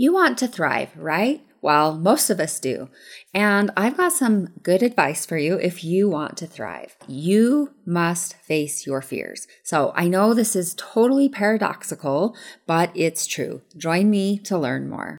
You want to thrive, right? Well, most of us do. And I've got some good advice for you if you want to thrive. You must face your fears. So I know this is totally paradoxical, but it's true. Join me to learn more.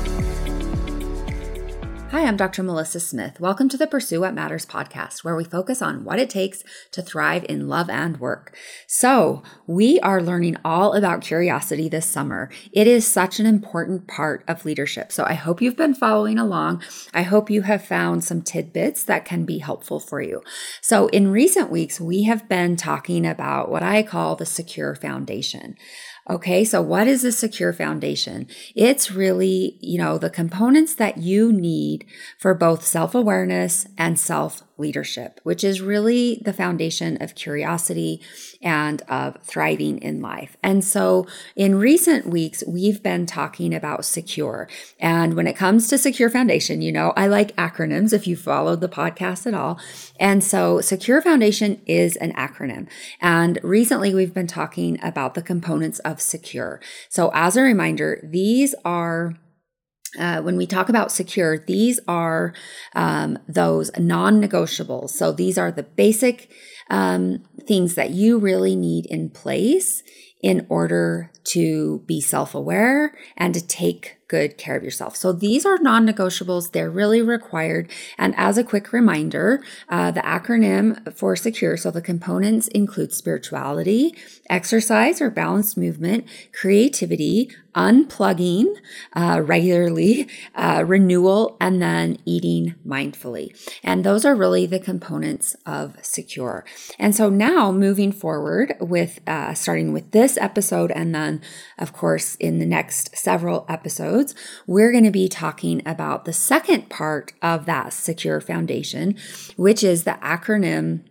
Hi, I'm Dr. Melissa Smith. Welcome to the Pursue What Matters podcast, where we focus on what it takes to thrive in love and work. So, we are learning all about curiosity this summer. It is such an important part of leadership. So, I hope you've been following along. I hope you have found some tidbits that can be helpful for you. So, in recent weeks, we have been talking about what I call the secure foundation. Okay, so what is a secure foundation? It's really, you know, the components that you need for both self awareness and self leadership, which is really the foundation of curiosity and of thriving in life. And so in recent weeks, we've been talking about secure. And when it comes to secure foundation, you know, I like acronyms if you followed the podcast at all. And so secure foundation is an acronym. And recently we've been talking about the components of secure. So as a reminder, these are uh, when we talk about secure, these are um, those non negotiables. So these are the basic um, things that you really need in place in order to be self aware and to take good care of yourself. So these are non negotiables, they're really required. And as a quick reminder, uh, the acronym for secure so the components include spirituality, exercise or balanced movement, creativity, unplugging uh, regularly, uh, renewal, and then eating mindfully. And those are really the components of secure. And so now moving forward with uh, starting with this episode, and then, of course, in the next several episodes, we're going to be talking about the second part of that secure foundation, which is the acronym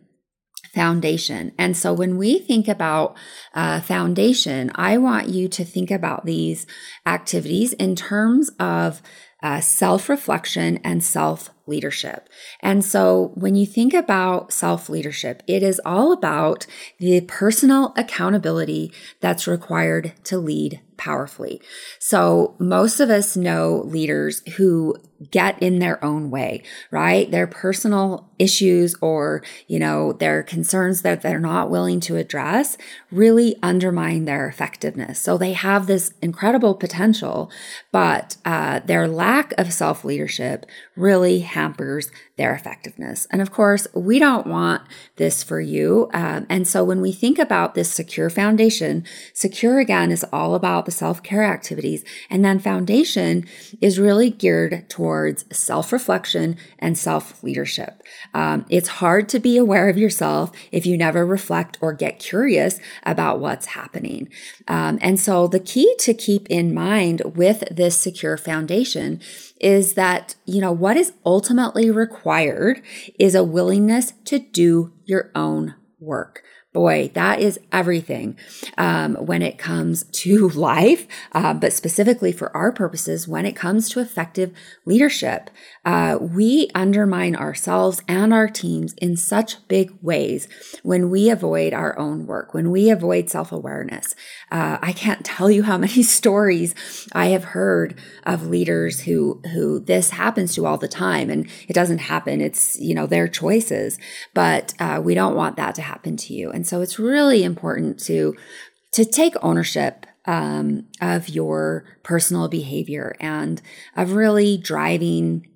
foundation. And so when we think about uh, foundation, I want you to think about these activities in terms of uh, self reflection and self leadership. And so when you think about self leadership, it is all about the personal accountability that's required to lead powerfully. So most of us know leaders who get in their own way, right? Their personal issues or, you know, their concerns that they're not willing to address really undermine their effectiveness. So they have this incredible potential, but uh, their lack of self leadership really hampers their effectiveness. And of course, we don't want this for you. Um, and so when we think about this secure foundation, secure again is all about self care activities. And then foundation is really geared towards self reflection and self leadership. Um, it's hard to be aware of yourself if you never reflect or get curious about what's happening. Um, and so the key to keep in mind with this secure foundation is that, you know, what is ultimately required is a willingness to do your own work. Boy, that is everything um, when it comes to life, uh, but specifically for our purposes, when it comes to effective leadership. Uh, we undermine ourselves and our teams in such big ways when we avoid our own work, when we avoid self awareness. Uh, I can't tell you how many stories I have heard of leaders who who this happens to all the time, and it doesn't happen. It's you know their choices, but uh, we don't want that to happen to you. And so it's really important to to take ownership um, of your personal behavior and of really driving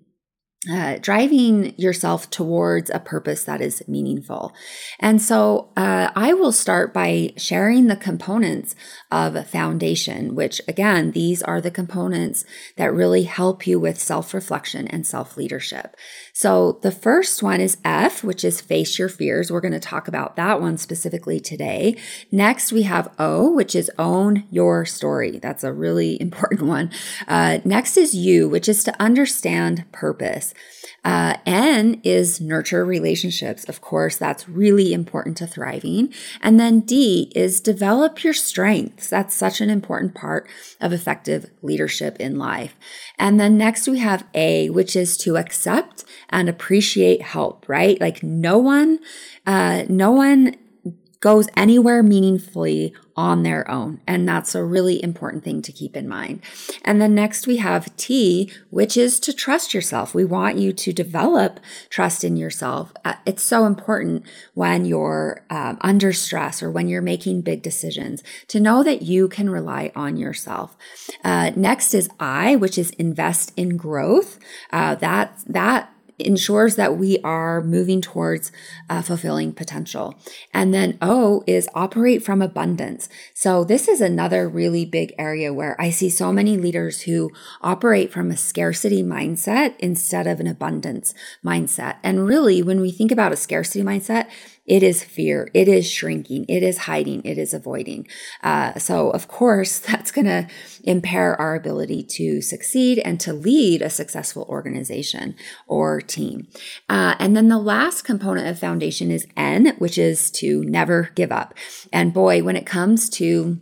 uh, driving yourself towards a purpose that is meaningful. And so uh, I will start by sharing the components of foundation, which again, these are the components that really help you with self reflection and self leadership. So the first one is F, which is face your fears. We're going to talk about that one specifically today. Next, we have O, which is own your story. That's a really important one. Uh, next is U, which is to understand purpose. Uh, N is nurture relationships. Of course, that's really important to thriving. And then D is develop your strengths. That's such an important part of effective leadership in life. And then next we have A, which is to accept and appreciate help, right? Like no one, uh, no one goes anywhere meaningfully on their own. And that's a really important thing to keep in mind. And then next we have T, which is to trust yourself. We want you to develop trust in yourself. Uh, it's so important when you're um, under stress or when you're making big decisions to know that you can rely on yourself. Uh, next is I, which is invest in growth. Uh, that, that ensures that we are moving towards uh, fulfilling potential. And then O is operate from abundance. So this is another really big area where I see so many leaders who operate from a scarcity mindset instead of an abundance mindset. And really, when we think about a scarcity mindset, it is fear. It is shrinking. It is hiding. It is avoiding. Uh, so, of course, that's going to impair our ability to succeed and to lead a successful organization or team. Uh, and then the last component of foundation is N, which is to never give up. And boy, when it comes to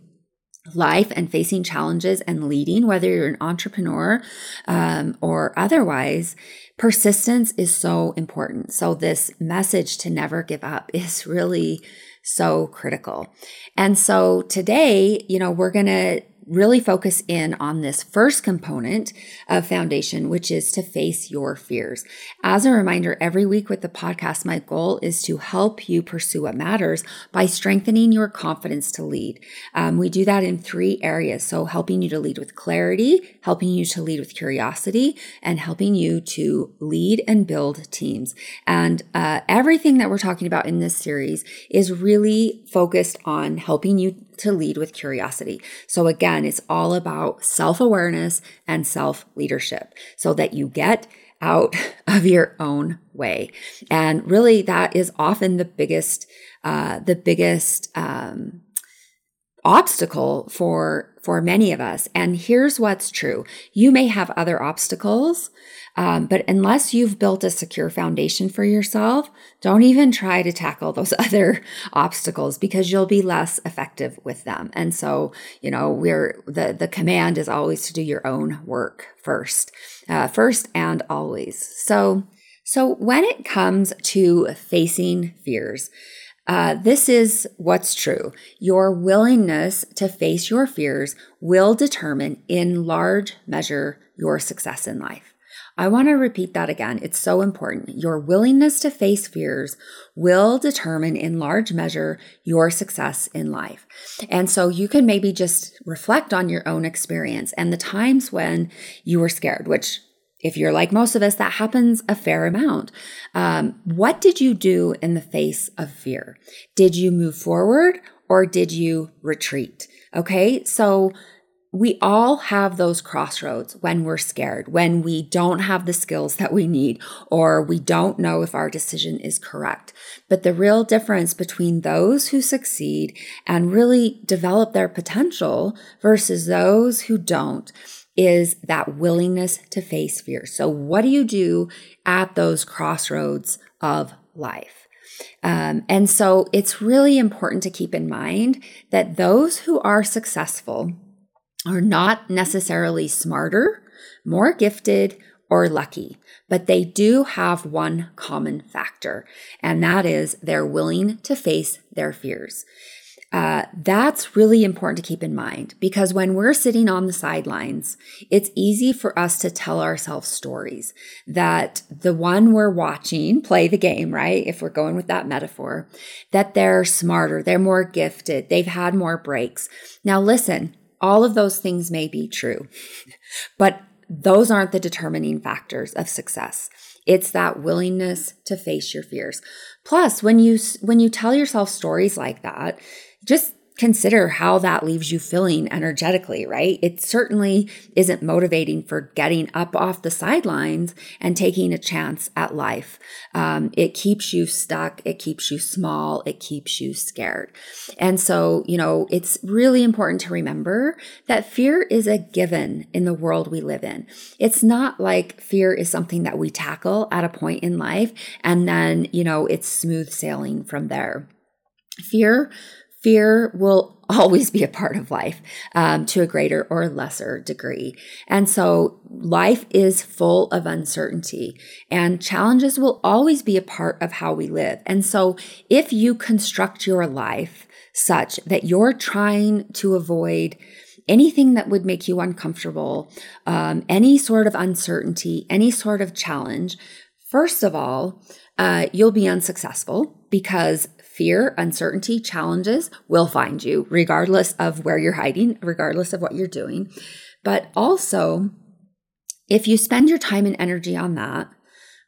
life and facing challenges and leading, whether you're an entrepreneur um, or otherwise, persistence is so important. So, this message to never give up is really so critical. And so, today, you know, we're going to really focus in on this first component of foundation, which is to face your fears. As a reminder, every week with the podcast, my goal is to help you pursue what matters by strengthening your confidence to lead. Um, we do that in three areas. So, helping you to lead with clarity, helping you to lead with curiosity, and helping you to lead and build teams. And uh, everything that we're talking about in this series is really focused on helping you to lead with curiosity. So, again, it's all about self awareness and self leadership so that you get out of your own way. And really, that is often the biggest, uh, the biggest, um, obstacle for for many of us and here's what's true you may have other obstacles um, but unless you've built a secure foundation for yourself, don't even try to tackle those other obstacles because you'll be less effective with them. And so, you know, we're the the command is always to do your own work first, uh, first and always. So, so when it comes to facing fears. Uh, this is what's true. Your willingness to face your fears will determine, in large measure, your success in life. I want to repeat that again. It's so important. Your willingness to face fears will determine in large measure your success in life. And so you can maybe just reflect on your own experience and the times when you were scared, which if you're like most of us, that happens a fair amount. Um, what did you do in the face of fear? Did you move forward or did you retreat? Okay, so we all have those crossroads when we're scared, when we don't have the skills that we need, or we don't know if our decision is correct. But the real difference between those who succeed and really develop their potential versus those who don't is that willingness to face fear. So, what do you do at those crossroads of life? Um, and so, it's really important to keep in mind that those who are successful are not necessarily smarter, more gifted, or lucky, but they do have one common factor, and that is they're willing to face their fears. Uh, that's really important to keep in mind because when we're sitting on the sidelines, it's easy for us to tell ourselves stories that the one we're watching play the game, right? If we're going with that metaphor, that they're smarter, they're more gifted, they've had more breaks. Now, listen, all of those things may be true, but those aren't the determining factors of success. It's that willingness to face your fears. Plus, when you when you tell yourself stories like that, just consider how that leaves you feeling energetically, right? It certainly isn't motivating for getting up off the sidelines and taking a chance at life. Um, it keeps you stuck. It keeps you small. It keeps you scared. And so, you know, it's really important to remember that fear is a given in the world we live in. It's not like fear is something that we tackle at a point in life and then, you know, it's smooth sailing from there. Fear fear will always be a part of life um, to a greater or lesser degree. And so life is full of uncertainty and challenges will always be a part of how we live. And so if you construct your life such that you're trying to avoid anything that would make you uncomfortable, um, any sort of uncertainty, any sort of challenge, first of all, uh, you'll be unsuccessful because fear, uncertainty, challenges will find you, regardless of where you're hiding, regardless of what you're doing. But also, if you spend your time and energy on that,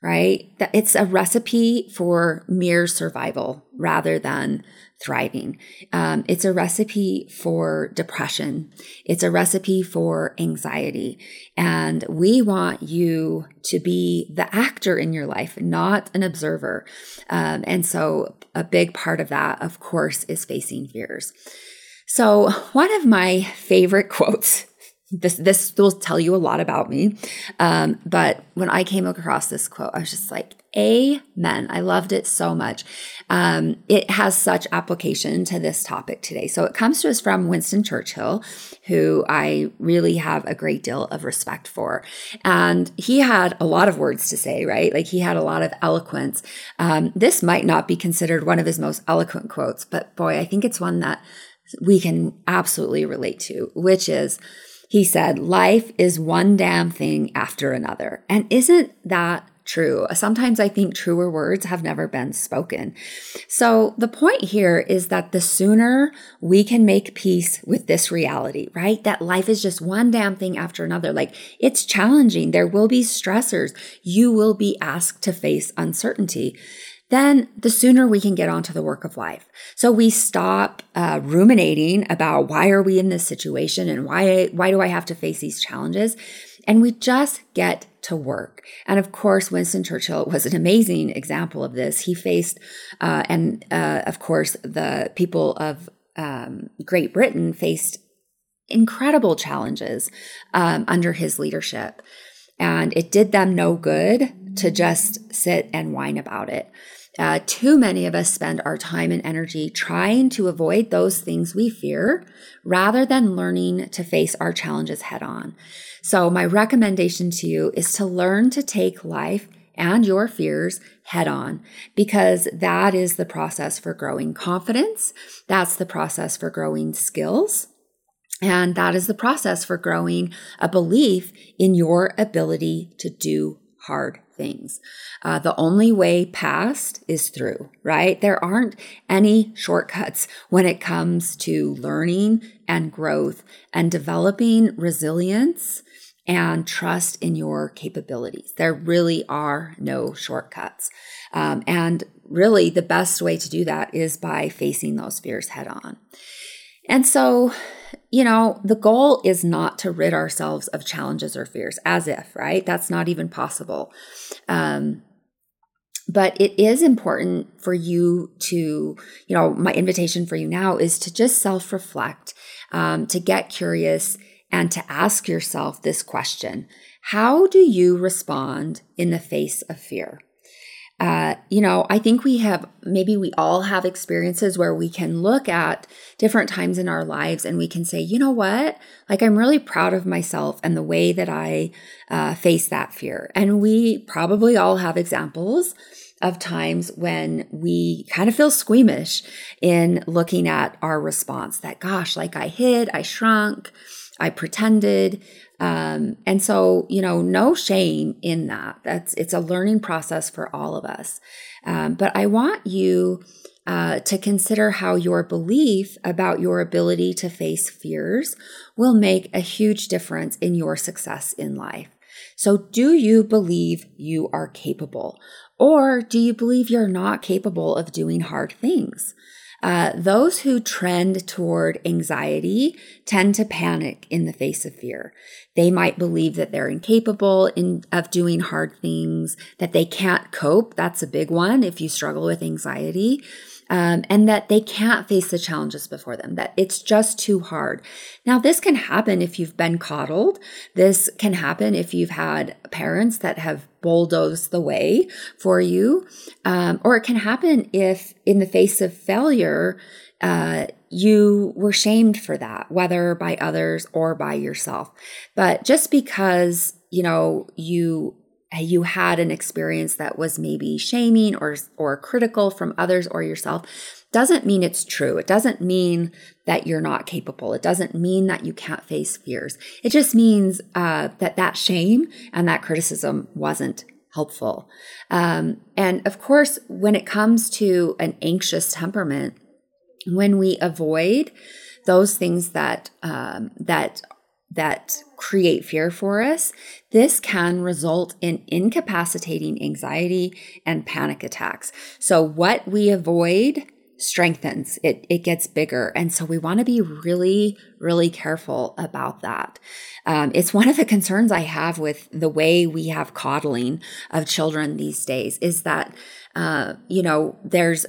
right, that it's a recipe for mere survival rather than thriving. Um, it's a recipe for depression. It's a recipe for anxiety. And we want you to be the actor in your life, not an observer. Um, and so, a big part of that, of course, is facing fears. So, one of my favorite quotes this this will tell you a lot about me. Um, but when I came across this quote, I was just like, Amen. I loved it so much. Um, it has such application to this topic today. So it comes to us from Winston Churchill, who I really have a great deal of respect for. And he had a lot of words to say, right? Like he had a lot of eloquence. Um, this might not be considered one of his most eloquent quotes, but boy, I think it's one that we can absolutely relate to, which is, he said, Life is one damn thing after another. And isn't that true? Sometimes I think truer words have never been spoken. So the point here is that the sooner we can make peace with this reality, right? That life is just one damn thing after another. Like it's challenging. There will be stressors. You will be asked to face uncertainty then the sooner we can get on to the work of life. So we stop uh, ruminating about why are we in this situation and why why do I have to face these challenges, and we just get to work. And of course, Winston Churchill was an amazing example of this. He faced, uh, and uh, of course, the people of um, Great Britain faced incredible challenges um, under his leadership. And it did them no good to just sit and whine about it. Uh, too many of us spend our time and energy trying to avoid those things we fear rather than learning to face our challenges head on. So, my recommendation to you is to learn to take life and your fears head on because that is the process for growing confidence. That's the process for growing skills. And that is the process for growing a belief in your ability to do hard things. Uh, the only way past is through, right? There aren't any shortcuts when it comes to learning and growth and developing resilience and trust in your capabilities. There really are no shortcuts. Um, and really, the best way to do that is by facing those fears head on. And so, you know, the goal is not to rid ourselves of challenges or fears, as if, right? That's not even possible. Um, but it is important for you to, you know, my invitation for you now is to just self reflect, um, to get curious, and to ask yourself this question How do you respond in the face of fear? Uh, you know, I think we have maybe we all have experiences where we can look at different times in our lives and we can say, you know what? Like, I'm really proud of myself and the way that I uh, face that fear. And we probably all have examples of times when we kind of feel squeamish in looking at our response that, gosh, like I hid, I shrunk, I pretended. Um, and so, you know, no shame in that. That's it's a learning process for all of us. Um, but I want you uh, to consider how your belief about your ability to face fears will make a huge difference in your success in life. So, do you believe you are capable? Or do you believe you're not capable of doing hard things? Uh, those who trend toward anxiety tend to panic in the face of fear. They might believe that they're incapable in, of doing hard things, that they can't cope. That's a big one if you struggle with anxiety um, and that they can't face the challenges before them, that it's just too hard. Now, this can happen if you've been coddled. This can happen if you've had parents that have bulldozed the way for you. Um, or it can happen if, in the face of failure, uh, you were shamed for that, whether by others or by yourself. But just because, you know, you you had an experience that was maybe shaming or or critical from others or yourself doesn't mean it's true. It doesn't mean that you're not capable. It doesn't mean that you can't face fears. It just means uh, that that shame and that criticism wasn't helpful. Um, and of course, when it comes to an anxious temperament, when we avoid those things that um, that that create fear for us, this can result in incapacitating anxiety and panic attacks. So, what we avoid strengthens, it, it gets bigger. And so, we want to be really, really careful about that. Um, it's one of the concerns I have with the way we have coddling of children these days is that, uh, you know, there's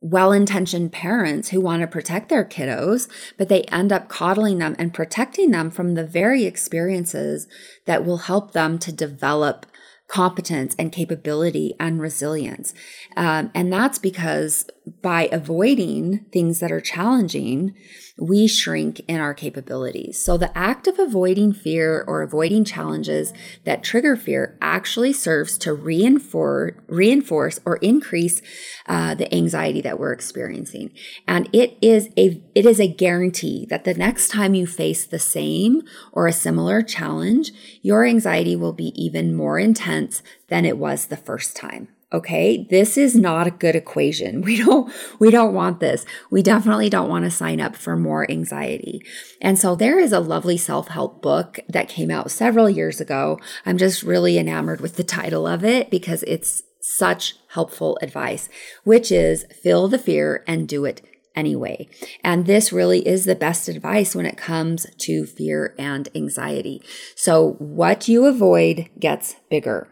well intentioned parents who want to protect their kiddos, but they end up coddling them and protecting them from the very experiences that will help them to develop competence and capability and resilience. Um, and that's because by avoiding things that are challenging, we shrink in our capabilities. So the act of avoiding fear or avoiding challenges that trigger fear actually serves to reinforce, reinforce or increase uh, the anxiety that we're experiencing. And it is a it is a guarantee that the next time you face the same or a similar challenge, your anxiety will be even more intense than it was the first time. Okay. This is not a good equation. We don't, we don't want this. We definitely don't want to sign up for more anxiety. And so there is a lovely self-help book that came out several years ago. I'm just really enamored with the title of it because it's such helpful advice, which is feel the fear and do it anyway. And this really is the best advice when it comes to fear and anxiety. So what you avoid gets bigger.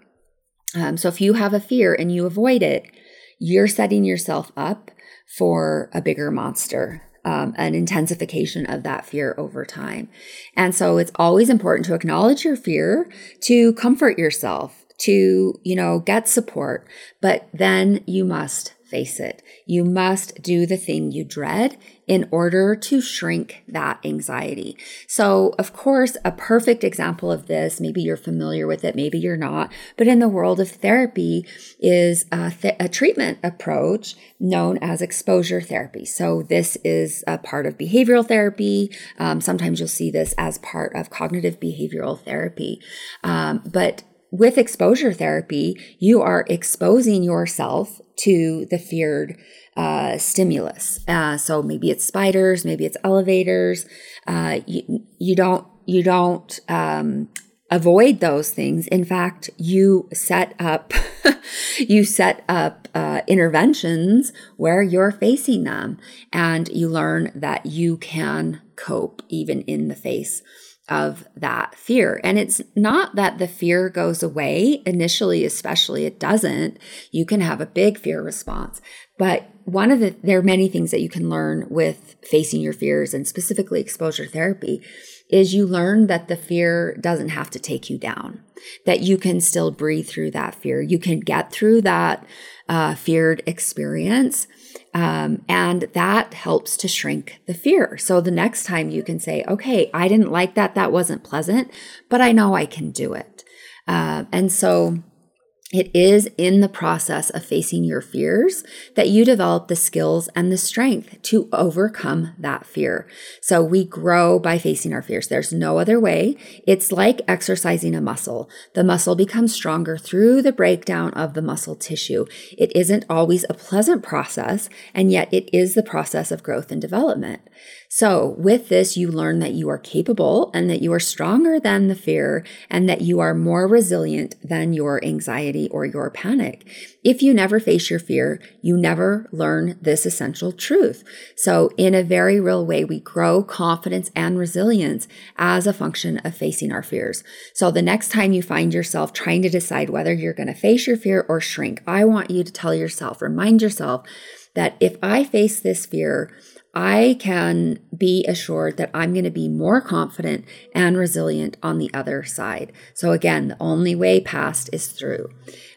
Um, so if you have a fear and you avoid it, you're setting yourself up for a bigger monster, um, an intensification of that fear over time. And so it's always important to acknowledge your fear, to comfort yourself, to, you know, get support, but then you must face it. You must do the thing you dread in order to shrink that anxiety. So, of course, a perfect example of this, maybe you're familiar with it, maybe you're not, but in the world of therapy is a, th- a treatment approach known as exposure therapy. So, this is a part of behavioral therapy. Um, sometimes you'll see this as part of cognitive behavioral therapy. Um, but with exposure therapy, you are exposing yourself to the feared uh, stimulus. Uh, so maybe it's spiders, maybe it's elevators. Uh, you, you don't you don't um, avoid those things. In fact, you set up you set up uh, interventions where you're facing them, and you learn that you can cope even in the face of that fear. And it's not that the fear goes away initially, especially it doesn't. You can have a big fear response. But one of the, there are many things that you can learn with facing your fears and specifically exposure therapy is you learn that the fear doesn't have to take you down, that you can still breathe through that fear. You can get through that uh, feared experience um, and that helps to shrink the fear. So the next time you can say, okay, I didn't like that. That wasn't pleasant, but I know I can do it. Uh, and so it is in the process of facing your fears that you develop the skills and the strength to overcome that fear. So we grow by facing our fears. There's no other way. It's like exercising a muscle. The muscle becomes stronger through the breakdown of the muscle tissue. It isn't always a pleasant process, and yet it is the process of growth and development. So, with this, you learn that you are capable and that you are stronger than the fear and that you are more resilient than your anxiety or your panic. If you never face your fear, you never learn this essential truth. So, in a very real way, we grow confidence and resilience as a function of facing our fears. So, the next time you find yourself trying to decide whether you're going to face your fear or shrink, I want you to tell yourself, remind yourself that if I face this fear, I can be assured that I'm going to be more confident and resilient on the other side. So, again, the only way past is through.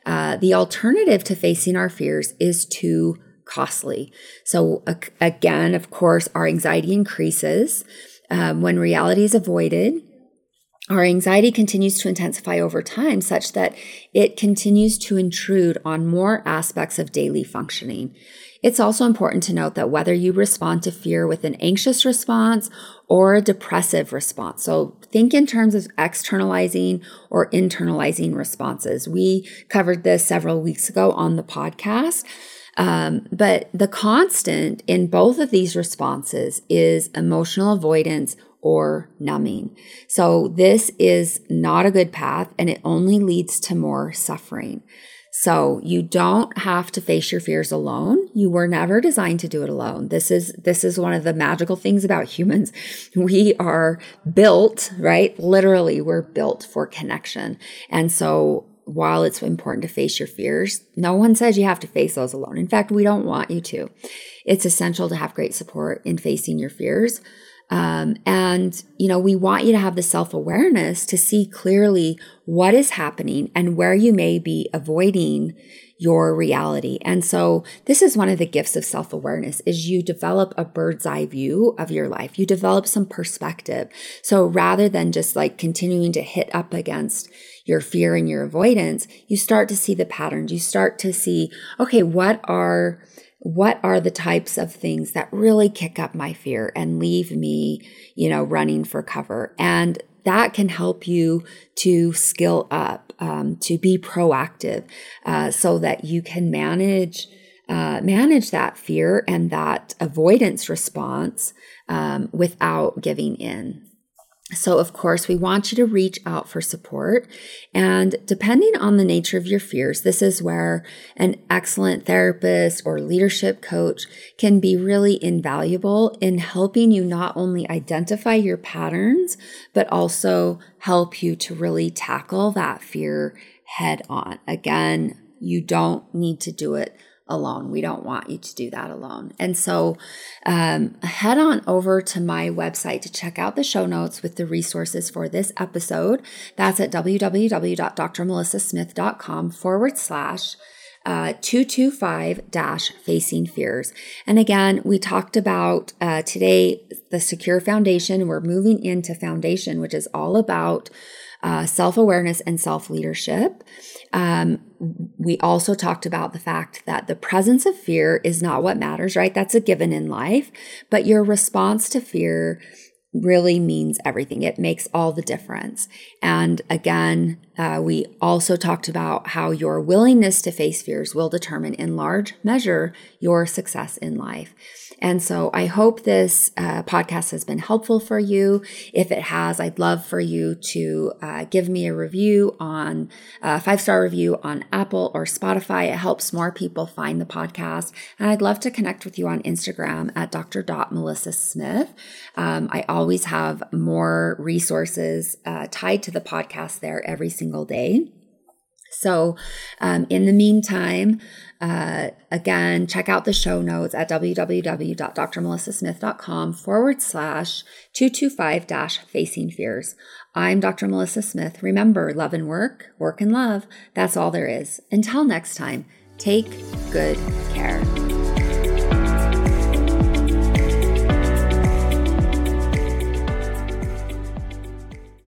Uh, the alternative to facing our fears is too costly. So, uh, again, of course, our anxiety increases um, when reality is avoided. Our anxiety continues to intensify over time, such that it continues to intrude on more aspects of daily functioning. It's also important to note that whether you respond to fear with an anxious response or a depressive response. So think in terms of externalizing or internalizing responses. We covered this several weeks ago on the podcast. Um, but the constant in both of these responses is emotional avoidance or numbing. So this is not a good path and it only leads to more suffering. So you don't have to face your fears alone. You were never designed to do it alone. This is this is one of the magical things about humans. We are built, right? Literally, we're built for connection. And so while it's important to face your fears, no one says you have to face those alone. In fact, we don't want you to. It's essential to have great support in facing your fears. Um, and, you know, we want you to have the self awareness to see clearly what is happening and where you may be avoiding your reality. And so this is one of the gifts of self-awareness is you develop a bird's eye view of your life. You develop some perspective. So rather than just like continuing to hit up against your fear and your avoidance, you start to see the patterns. You start to see, okay, what are what are the types of things that really kick up my fear and leave me, you know, running for cover? And that can help you to skill up, um, to be proactive, uh, so that you can manage. Uh, manage that fear and that avoidance response um, without giving in. So, of course, we want you to reach out for support. And depending on the nature of your fears, this is where an excellent therapist or leadership coach can be really invaluable in helping you not only identify your patterns, but also help you to really tackle that fear head on. Again, you don't need to do it alone. We don't want you to do that alone. And so um, head on over to my website to check out the show notes with the resources for this episode. That's at www.drmelissasmith.com forward slash uh, 225 dash facing fears. And again, we talked about uh, today the secure foundation. We're moving into foundation, which is all about uh, self awareness and self leadership. Um, we also talked about the fact that the presence of fear is not what matters, right? That's a given in life, but your response to fear really means everything. It makes all the difference. And again, uh, we also talked about how your willingness to face fears will determine, in large measure, your success in life. And so I hope this uh, podcast has been helpful for you. If it has, I'd love for you to uh, give me a review on a uh, five star review on Apple or Spotify. It helps more people find the podcast. And I'd love to connect with you on Instagram at Dr. Melissa Smith. Um, I always have more resources uh, tied to the podcast there every single day. So, um, in the meantime, uh, again, check out the show notes at www.drmelissasmith.com forward slash 225 dash facing fears. I'm Dr. Melissa Smith. Remember, love and work, work and love. That's all there is. Until next time, take good care.